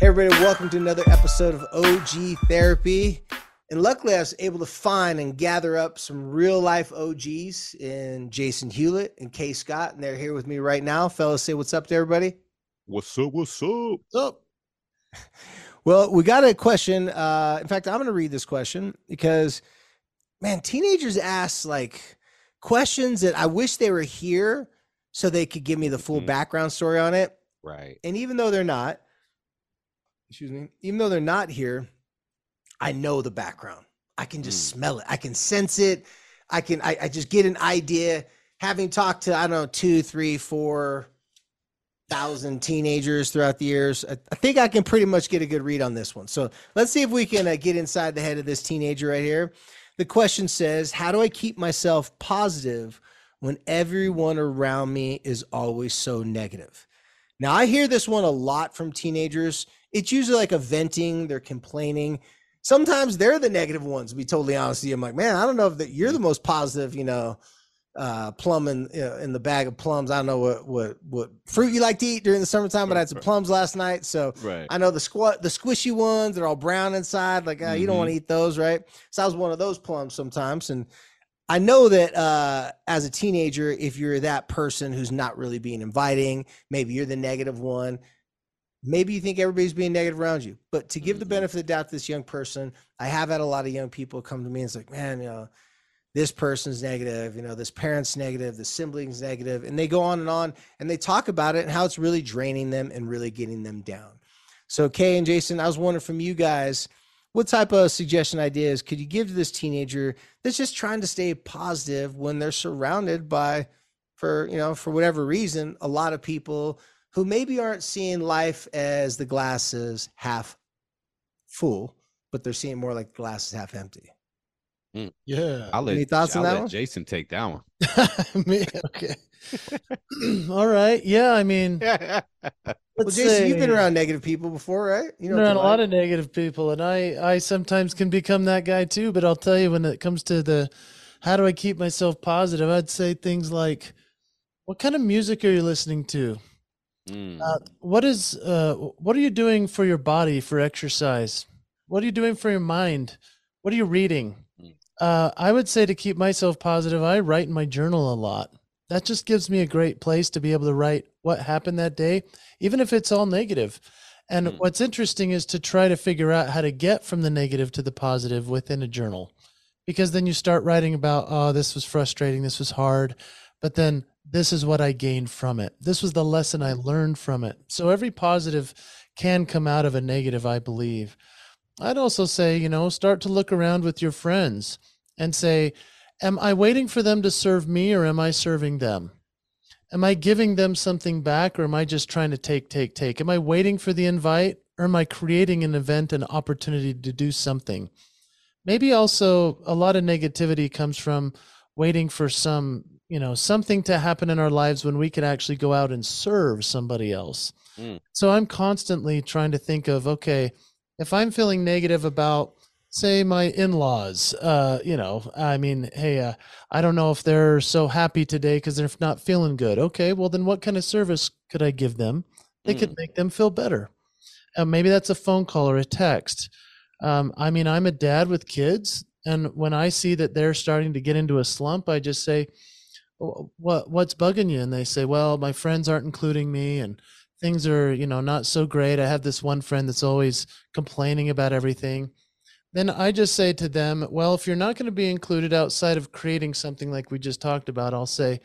Hey, everybody, welcome to another episode of OG Therapy. And luckily, I was able to find and gather up some real life OGs in Jason Hewlett and Kay Scott. And they're here with me right now. Fellas, say what's up to everybody. What's up? What's up? What's up? Well, we got a question. Uh, in fact, I'm going to read this question because, man, teenagers ask like questions that I wish they were here so they could give me the full Mhm. background story on it. Right. And even though they're not, excuse me, even though they're not here, I know the background. I can just Mm. smell it. I can sense it. I can, I, I just get an idea. Having talked to, I don't know, two, three, four thousand teenagers throughout the years, I, I think I can pretty much get a good read on this one. So let's see if we can uh, get inside the head of this teenager right here. The question says, How do I keep myself positive when everyone around me is always so negative? Now, I hear this one a lot from teenagers. It's usually like a venting, they're complaining. Sometimes they're the negative ones, to be totally honest with you. I'm like, man, I don't know if that you're the most positive, you know, uh, plum in, uh, in the bag of plums. I don't know what, what, what fruit you like to eat during the summertime, but I had some plums last night. So Right. I know the squat, the squishy ones, they're all brown inside. Like, uh, you don't want to eat those, right? So I was one of those plums sometimes. And I know that uh, as a teenager, if you're that person who's not really being inviting, maybe you're the negative one. Maybe you think everybody's being negative around you. But to give the Mhm. benefit of the doubt to this young person, I have had a lot of young people come to me and it's like, man, you know, this person's negative, you know, this parent's negative, the sibling's negative, and they go on and on and they talk about it and how it's really draining them and really getting them down. So, Kay and Jason, I was wondering from you guys, what type of suggestion ideas could you give to this teenager that's just trying to stay positive when they're surrounded by, for you know, for whatever reason, a lot of people who maybe aren't seeing life as the glasses half full, but they're seeing more like glasses half empty. Hmm. Yeah. I'll let, Any thoughts on I'll that let one? Jason take that one. Me- okay. All right. Yeah. I mean, Well, let's Jason, you've been around negative people before, right? You know, around a lot of negative people, and I I sometimes can become that guy too. But I'll tell you, when it comes to the how do I keep myself positive, I'd say things like, "What kind of music are you listening to? Mm. Uh, what is uh what are you doing for your body for exercise? What are you doing for your mind? What are you reading? Mm. Uh, I would say to keep myself positive, I write in my journal a lot. That just gives me a great place to be able to write what happened that day, even if it's all negative. And Mm. what's interesting is to try to figure out how to get from the negative to the positive within a journal. Because then you start writing about, oh, this was frustrating, this was hard, but then this is what I gained from it. This was the lesson I learned from it. So every positive can come out of a negative, I believe. I'd also say, you know, start to look around with your friends and say, am I waiting for them to serve me or am I serving them? Am I giving them something back or am I just trying to take, take, take? Am I waiting for the invite or am I creating an event, an opportunity to do something? Maybe also a lot of negativity comes from waiting for some, you know, something to happen in our lives when we could actually go out and serve somebody else. Mm. So I'm constantly trying to think of, okay, if I'm feeling negative about, say, my in laws, uh, you know, I mean, hey, uh, I don't know if they're so happy today because they're not feeling good. Okay, well, then what kind of service could I give them that could make them feel better? Uh, maybe that's a phone call or a text. Um, I mean, I'm a dad with kids, and when I see that they're starting to get into a slump, I just say, "What what's bugging you?" And they say, "Well, my friends aren't including me, and things are, you know, not so great. I have this one friend that's always complaining about everything." Then I just say to them, "Well, if you're not going to be included outside of creating something like we just talked about, I'll say,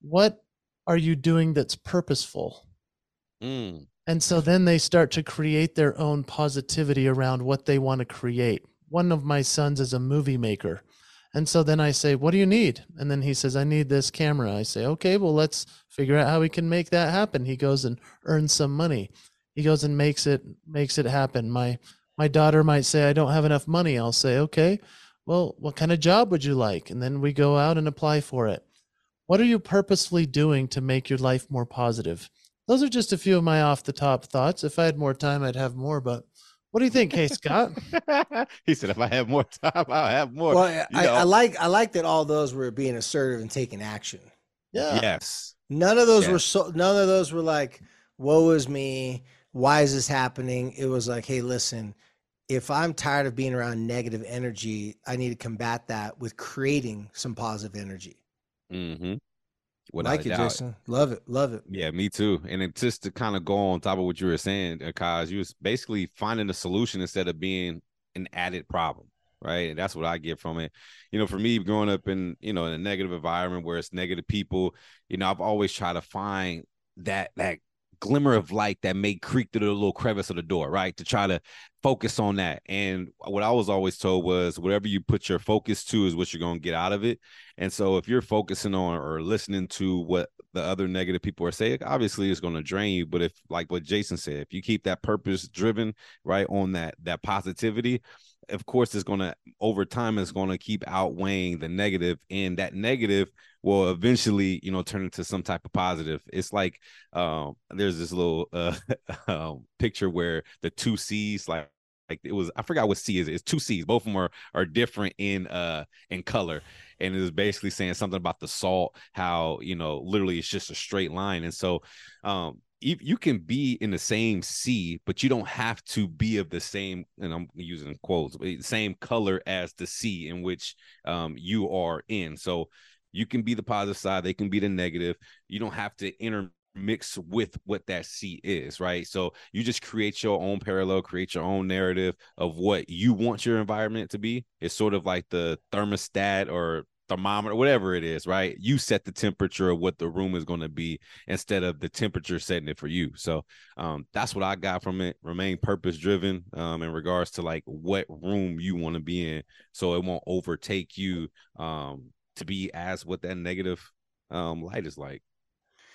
what are you doing that's purposeful?" Mm. And so then they start to create their own positivity around what they want to create. One of my sons is a movie maker. And so then I say, What do you need? And then he says, I need this camera. I say, Okay, well, let's figure out how we can make that happen. He goes and earns some money. He goes and makes it makes it happen. My my daughter might say, I don't have enough money. I'll say, okay, well, what kind of job would you like? And then we go out and apply for it. What are you purposefully doing to make your life more positive? Those are just a few of my off the top thoughts. If I had more time, I'd have more. But what do you think, hey Scott? he said, "If I have more time, I'll have more." Well, I, I like I like that all those were being assertive and taking action. Yeah. yes, None of those were so. None of those were like, "Woe is me! Why is this happening?" It was like, "Hey, listen, if I'm tired of being around negative energy, I need to combat that with creating some positive energy." mm-hmm. Without like it, doubt. Jason. Love it. Love it. Yeah, me too. And it, just to kind of go on top of what you were saying, uh, Kaz, you was basically finding a solution instead of being an added problem, right? And that's what I get from it. You know, for me, growing up in you know in a negative environment where it's negative people, you know, I've always tried to find that that glimmer of light that may creak through the little crevice of the door, right? To try to focus on that. And what I was always told was whatever you put your focus to is what you're going to get out of it. And so if you're focusing on or listening to what the other negative people are saying, obviously it's going to drain you. But if like what Jason said, if you keep that purpose driven, right, on that that positivity, of course it's going to over time it's going to keep outweighing the negative and that negative will eventually you know turn into some type of positive. It's like um there's this little uh um, picture where the two seas like like it was i forgot what sea is it's two seas both of them are are different in uh in color. And it was basically saying something about the salt how you know literally it's just a straight line. And so um you, can be in the same sea, but you don't have to be of the same, and I'm using quotes, same color as the sea in which um, you are in. So you can be the positive side, they can be the negative. You don't have to intermix with what that sea is, right? So you just create your own parallel, create your own narrative of what you want your environment to be. It's sort of like the thermostat or thermometer, whatever it is, right? You set the temperature of what the room is going to be instead of the temperature setting it for you. So um, that's what I got from it. Remain purpose driven um, in regards to like what room you want to be in, so it won't overtake you um, to be as what that negative um, light is like.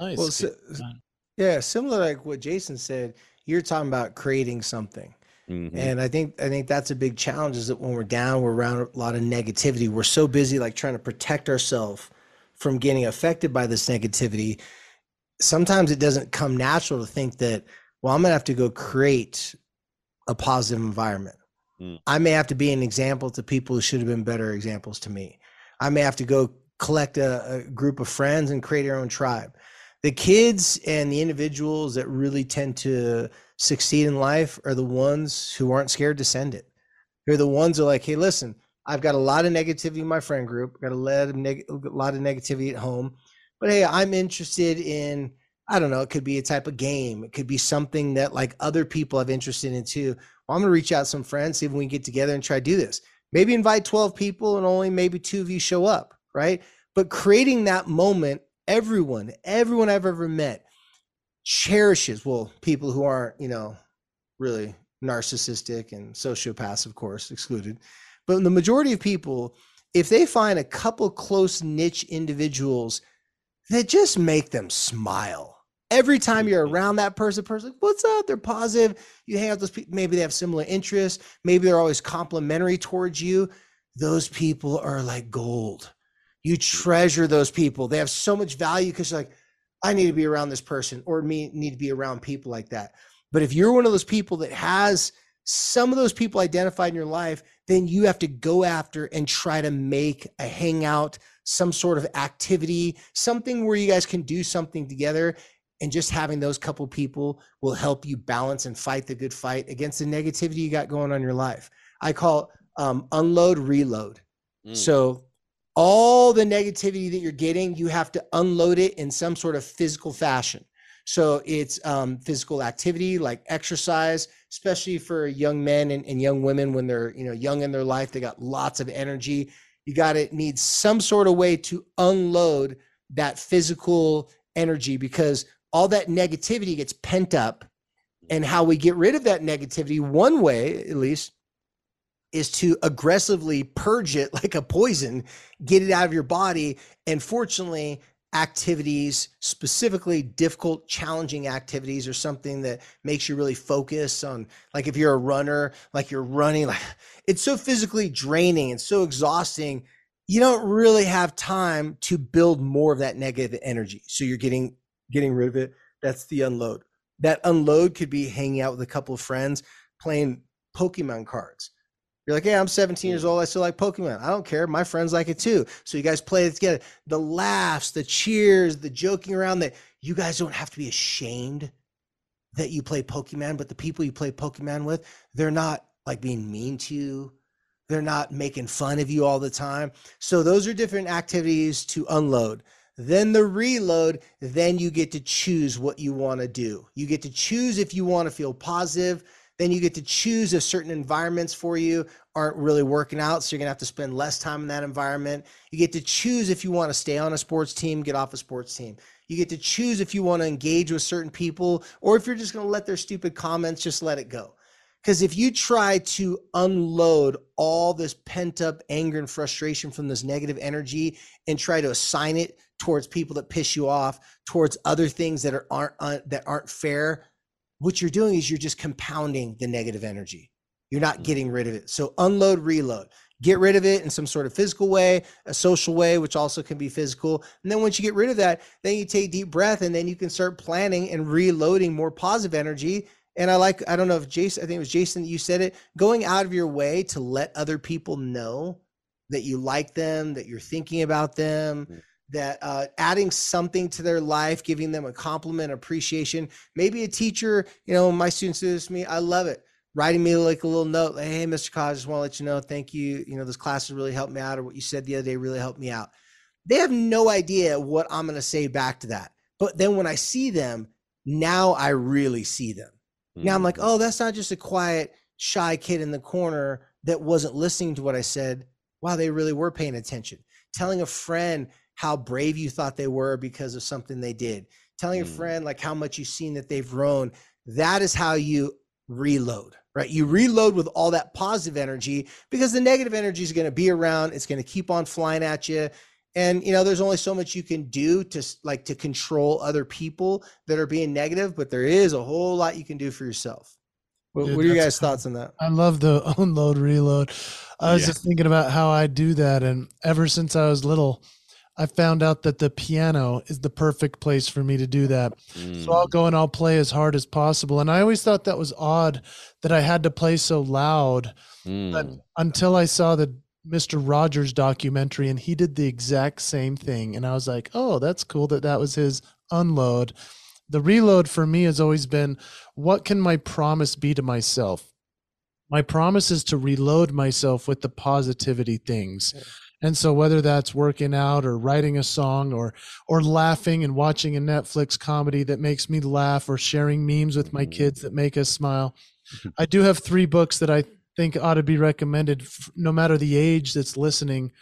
Nice. Well, si- yeah, similar like what Jason said. You're talking about creating something. Mhm. And I think I think that's a big challenge is that when we're down, we're around a lot of negativity. We're so busy like trying to protect ourselves from getting affected by this negativity. Sometimes it doesn't come natural to think that, well, I'm gonna have to go create a positive environment. Mm. I may have to be an example to people who should have been better examples to me. I may have to go collect a, a group of friends and create our own tribe. The kids and the individuals that really tend to succeed in life are the ones who aren't scared to send it. They're the ones who are like, hey, listen, I've got a lot of negativity in my friend group, I've got a lot of, neg- a lot of negativity at home, but hey, I'm interested in, I don't know, it could be a type of game. It could be something that like other people have interested in too. Well, I'm to reach out some friends, see if we can get together and try to do this. Maybe invite 12 people and only maybe two of you show up, right? But creating that moment, everyone, everyone I've ever met cherishes, well, people who aren't, you know, really narcissistic and sociopaths, of course, excluded. But the majority of people, if they find a couple close niche individuals that just make them smile. Every time mm-hmm. you're around that person, person, like, what's up? They're positive. You hang out with those people. Maybe they have similar interests. Maybe they're always complimentary towards you. Those people are like gold. You treasure those people. They have so much value because like, I need to be around this person or me need to be around people like that. But if you're one of those people that has some of those people identified in your life, then you have to go after and try to make a hangout, some sort of activity, something where you guys can do something together. And just having those couple people will help you balance and fight the good fight against the negativity you got going on in your life. I call it um, unload, reload. Mm. So all the negativity that you're getting, you have to unload it in some sort of physical fashion. So it's um, physical activity like exercise, especially for young men and, and young women when they're you know young in their life, they got lots of energy. You got to need some sort of way to unload that physical energy because all that negativity gets pent up. And how we get rid of that negativity, one way at least, is to aggressively purge it like a poison, get it out of your body. And fortunately, activities, specifically difficult, challenging activities, or something that makes you really focus on, like if you're a runner, like you're running, like it's so physically draining and so exhausting. You don't really have time to build more of that negative energy. So you're getting getting rid of it. That's the unload. That unload could be hanging out with a couple of friends, playing Pokemon cards. You're like, hey, I'm 17 years old. I still like Pokemon. I don't care. My friends like it too. So you guys play it together. The laughs, the cheers, the joking around that you guys don't have to be ashamed that you play Pokemon, but the people you play Pokemon with, they're not like being mean to you. They're not making fun of you all the time. So those are different activities to unload. Then the reload, then you get to choose what you want to do. You get to choose if you want to feel positive then you get to choose if certain environments for you aren't really working out. So you're going to have to spend less time in that environment. You get to choose if you want to stay on a sports team, get off a sports team. You get to choose if you want to engage with certain people or if you're just going to let their stupid comments just let it go. Because if you try to unload all this pent up anger and frustration from this negative energy and try to assign it towards people that piss you off, towards other things that are aren't uh, that aren't fair, what you're doing is you're just compounding the negative energy. You're not mm. getting rid of it. So unload, reload. Get rid of it in some sort of physical way, a social way, which also can be physical. And then once you get rid of that, then you take deep breath and then you can start planning and reloading more positive energy. And I like, I don't know if Jason, I think it was Jason that you said it, going out of your way to let other people know that you like them, that you're thinking about them, mm that uh, adding something to their life, giving them a compliment, appreciation. Maybe a teacher, you know, my students do this to me. I love it. Writing me like a little note, like, hey, Mr. College, I just want to let you know, thank you. You know, this class has really helped me out, or what you said the other day really helped me out. They have no idea what I'm going to say back to that. But then when I see them, now I really see them. Mm-hmm. Now I'm like, mm-hmm. oh, that's not just a quiet, shy kid in the corner that wasn't listening to what I said. Wow, they really were paying attention. Telling a friend, how brave you thought they were because of something they did. Telling mm. a friend like how much you've seen that they've grown. That is how you reload, right? You reload with all that positive energy because the negative energy is going to be around. It's going to keep on flying at you. And you know, there's only so much you can do to like to control other people that are being negative, but there is a whole lot you can do for yourself. What, Dude, what are your guys' thoughts on that? I love the unload reload. I was yeah. just thinking about how I do that, and ever since I was little, I found out that the piano is the perfect place for me to do that. Mm. So I'll go and I'll play as hard as possible. And I always thought that was odd that I had to play so loud. Mm. But until I saw the Mr. Rogers documentary and he did the exact same thing. And I was like, oh, that's cool that that was his unload. The reload for me has always been what can my promise be to myself? My promise is to reload myself with the positivity things. And so whether that's working out or writing a song or or laughing and watching a Netflix comedy that makes me laugh or sharing memes with my mm-hmm. kids that make us smile. I do have 3 books that I think ought to be recommended no matter the age that's listening.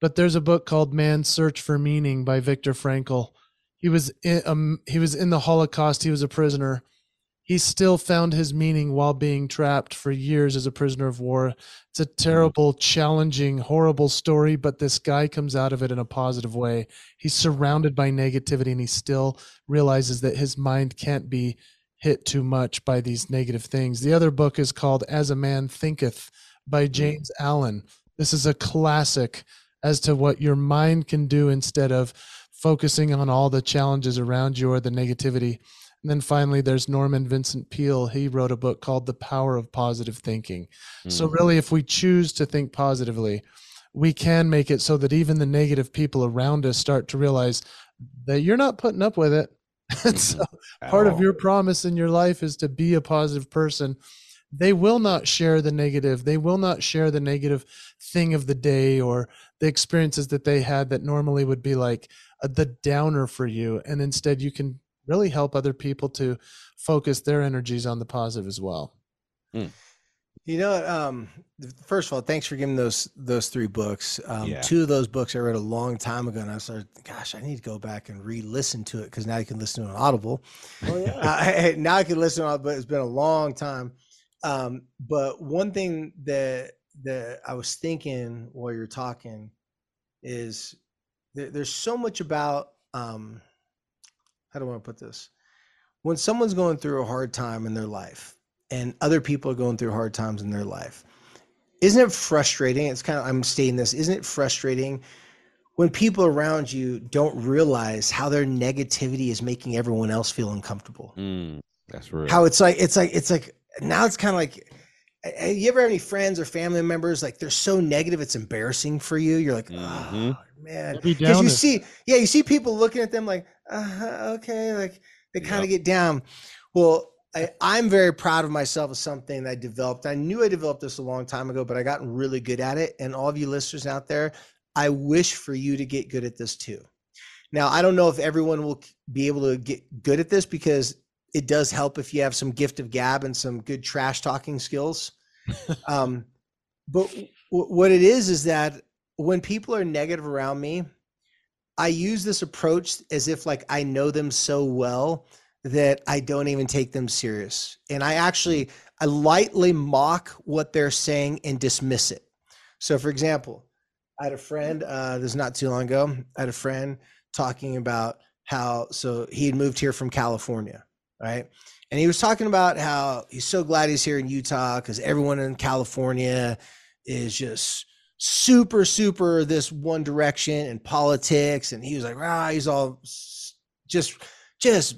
But there's a book called Man's Search for Meaning by Viktor Frankl. He was in, um, he was in the Holocaust. He was a prisoner he still found his meaning while being trapped for years as a prisoner of war. It's a terrible, challenging, horrible story, but this guy comes out of it in a positive way. He's surrounded by negativity and he still realizes that his mind can't be hit too much by these negative things. The other book is called As a Man Thinketh by mm-hmm. James Allen. This is a classic as to what your mind can do instead of focusing on all the challenges around you or the negativity. And then finally, there's Norman Vincent Peale. He wrote a book called The Power of Positive Thinking. Mm. So, really, if we choose to think positively, we can make it so that even the negative people around us start to realize that you're not putting up with it. and so, mm-hmm. part all. of your promise in your life is to be a positive person. They will not share the negative. They will not share the negative thing of the day or the experiences that they had that normally would be like a, the downer for you. And instead, you can really help other people to focus their energies on the positive as well. Mm. You know, um, first of all, thanks for giving those those three books. Um, yeah. Two of those books I read a long time ago, and I started, gosh, I need to go back and re-listen to it because now you can listen to it on Audible. Oh yeah, uh, now I can listen to it, but it's been a long time. Um, but one thing that that I was thinking while you're talking is there, there's so much about um how do I want to put this? When someone's going through a hard time in their life and other people are going through hard times in their life, isn't it frustrating? It's kind of I'm stating this, isn't it frustrating when people around you don't realize how their negativity is making everyone else feel uncomfortable? Mm, that's real. How it's like it's like it's like now it's kind of like you ever have any friends or family members like they're so negative it's embarrassing for you? You're like oh Mhm. man because you see yeah you see people looking at them like uh, okay like they kind of get down. Well I, i'm very proud of myself of something that i developed. I knew i developed this a long time ago but i gotten really good at it and all of you listeners out there i wish for you to get good at this too. Now i don't know if everyone will be able to get good at this because it does help if you have some gift of gab and some good trash talking skills. Um, but w- what it is is that when people are negative around me i use this approach as if like i know them so well that i don't even take them serious. And i actually i lightly mock what they're saying and dismiss it. So for example i had a friend uh this is not too long ago i had a friend talking about how so he had moved here from california right? And he was talking about how he's so glad he's here in utah because everyone in california is just super super this one direction in politics. And he was like ah he's all just just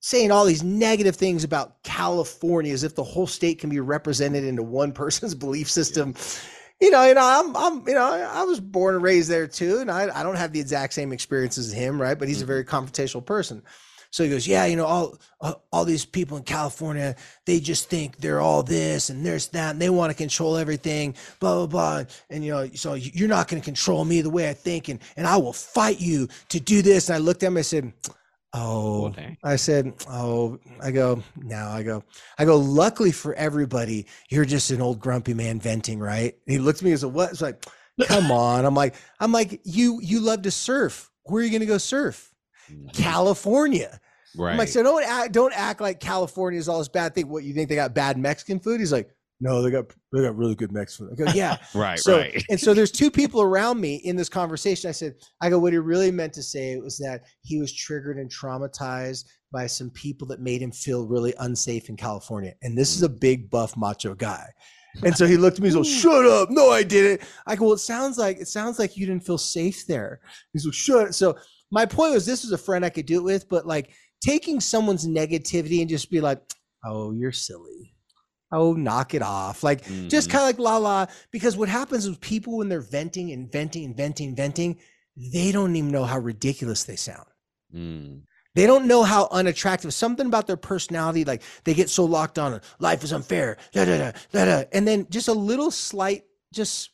saying all these negative things about california as if the whole state can be represented into one person's belief system. You know you know i'm i'm you know i was born and raised there too and i, I don't have the exact same experiences as him right? But he's a very confrontational person so he goes, yeah, you know, all uh, all these people in California, they just think they're all this and there's that, and they want to control everything, blah blah blah. And you know, so you're not going to control me the way I think, and and I will fight you to do this. And I looked at him, I said, oh. I said, oh, I go now, I go, I go. Luckily for everybody, you're just an old grumpy man venting, right? And he looked at me as a what? It's like, come on. I'm like, I'm like, you you love to surf. Where are you going to go surf? Mhm. California. Right. I'm like, so don't act, don't act like California is all this bad thing. What you think they got bad Mexican food? He's like, no, they got they got really good Mexican. food. I go, yeah. right. so right. and so there's two people around me in this conversation. I said, I go, what he really meant to say was that he was triggered and traumatized by some people that made him feel really unsafe in California. And this is a big buff macho guy. And so he looked at me and goes, Shut up. No, I didn't. I go, Well, it sounds like it sounds like you didn't feel safe there. He's like, Shut so my point was this was a friend I could do it with, but like taking someone's negativity and just be like, Oh, you're silly. Oh, knock it off. Like just Mhm. kind of like la la. Because what happens with people when they're venting and venting and venting and venting, they don't even know how ridiculous they sound. Mm. They don't know how unattractive something about their personality. Like they get so locked on. Life is unfair. Da, da, da, da, da. And then just a little slight, just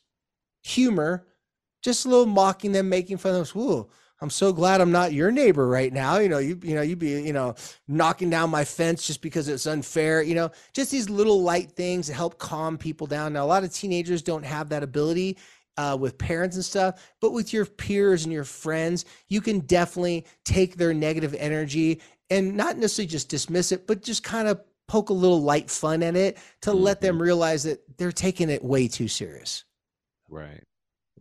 humor, just a little mocking them, making fun of them. Ooh, I'm so glad I'm not your neighbor right now. You know, you you know, you'd be, you know, knocking down my fence just because it's unfair. You know, just these little light things that help calm people down. Now, a lot of teenagers don't have that ability uh, with parents and stuff, but with your peers and your friends, you can definitely take their negative energy and not necessarily just dismiss it, but just kind of poke a little light fun at it to let them realize that they're taking it way too serious. Right.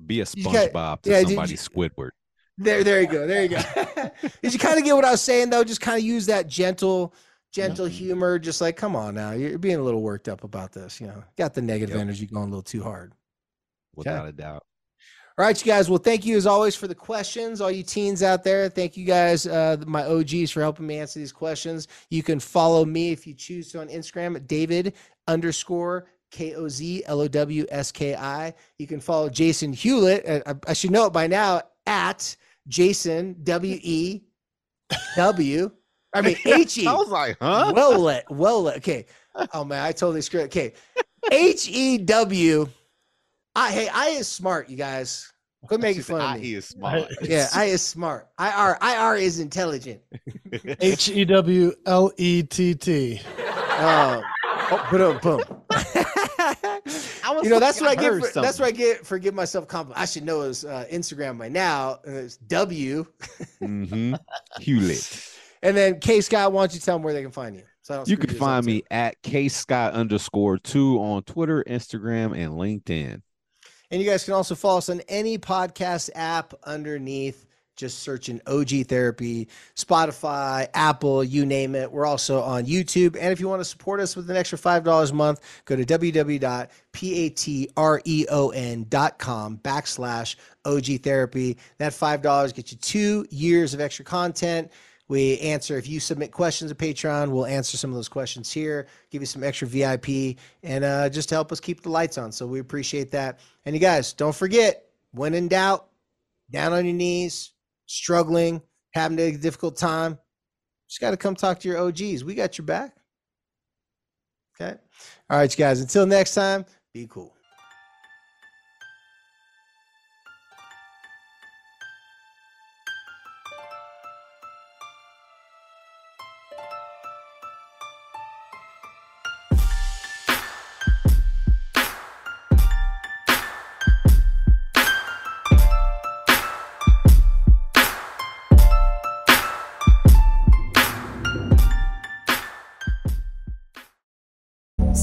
Be a You got- SpongeBob to yeah, somebody you- Squidward. There, there you go. There you go. Did you kind of get what I was saying though? Just kind of use that gentle, gentle humor. Just like, come on now, you're being a little worked up about this. You know, got the negative Yep. energy going a little too hard. Without a doubt. All right, you guys. Well, thank you as always for the questions. All you teens out there, thank you guys, uh, my OGs, for helping me answer these questions. You can follow me if you choose to on Instagram at David underscore K O Z L O W S K I. You can follow Jason Hewlett. uh, I, I should know it by now at Jason W E W. I mean H E. I was like, huh? Well let, well let. Okay. Oh man, I totally screwed. it. Okay. H E W. I hey, I is smart, you guys. Quit making fun of I me. is smart. Yeah, I is smart. I R I R is intelligent. H E W L E T T. Um, oh, boom, boom. you know that's what I get. For, that's what I get for giving myself compliment. I should know his uh, Instagram by now. It's W. mm-hmm. Hewlett. And then K Scott, why don't you tell them where they can find you? So I don't You can this up find too. me at K Scott underscore two on Twitter, Instagram, and LinkedIn. And you guys can also follow us on any podcast app underneath just search in OG Therapy, Spotify, Apple, you name it. We're also on YouTube. And if you want to support us with an extra $5 a month, go to www.patreon.com backslash OG Therapy. That $5 gets you two years of extra content. We answer, if you submit questions to Patreon, we'll answer some of those questions here, give you some extra VIP, and uh, just to help us keep the lights on. So we appreciate that. And you guys, don't forget, when in doubt, down on your knees, struggling, having a difficult time, just got to come talk to your OGs. We got your back. Okay. All right, you guys. Until next time, be cool.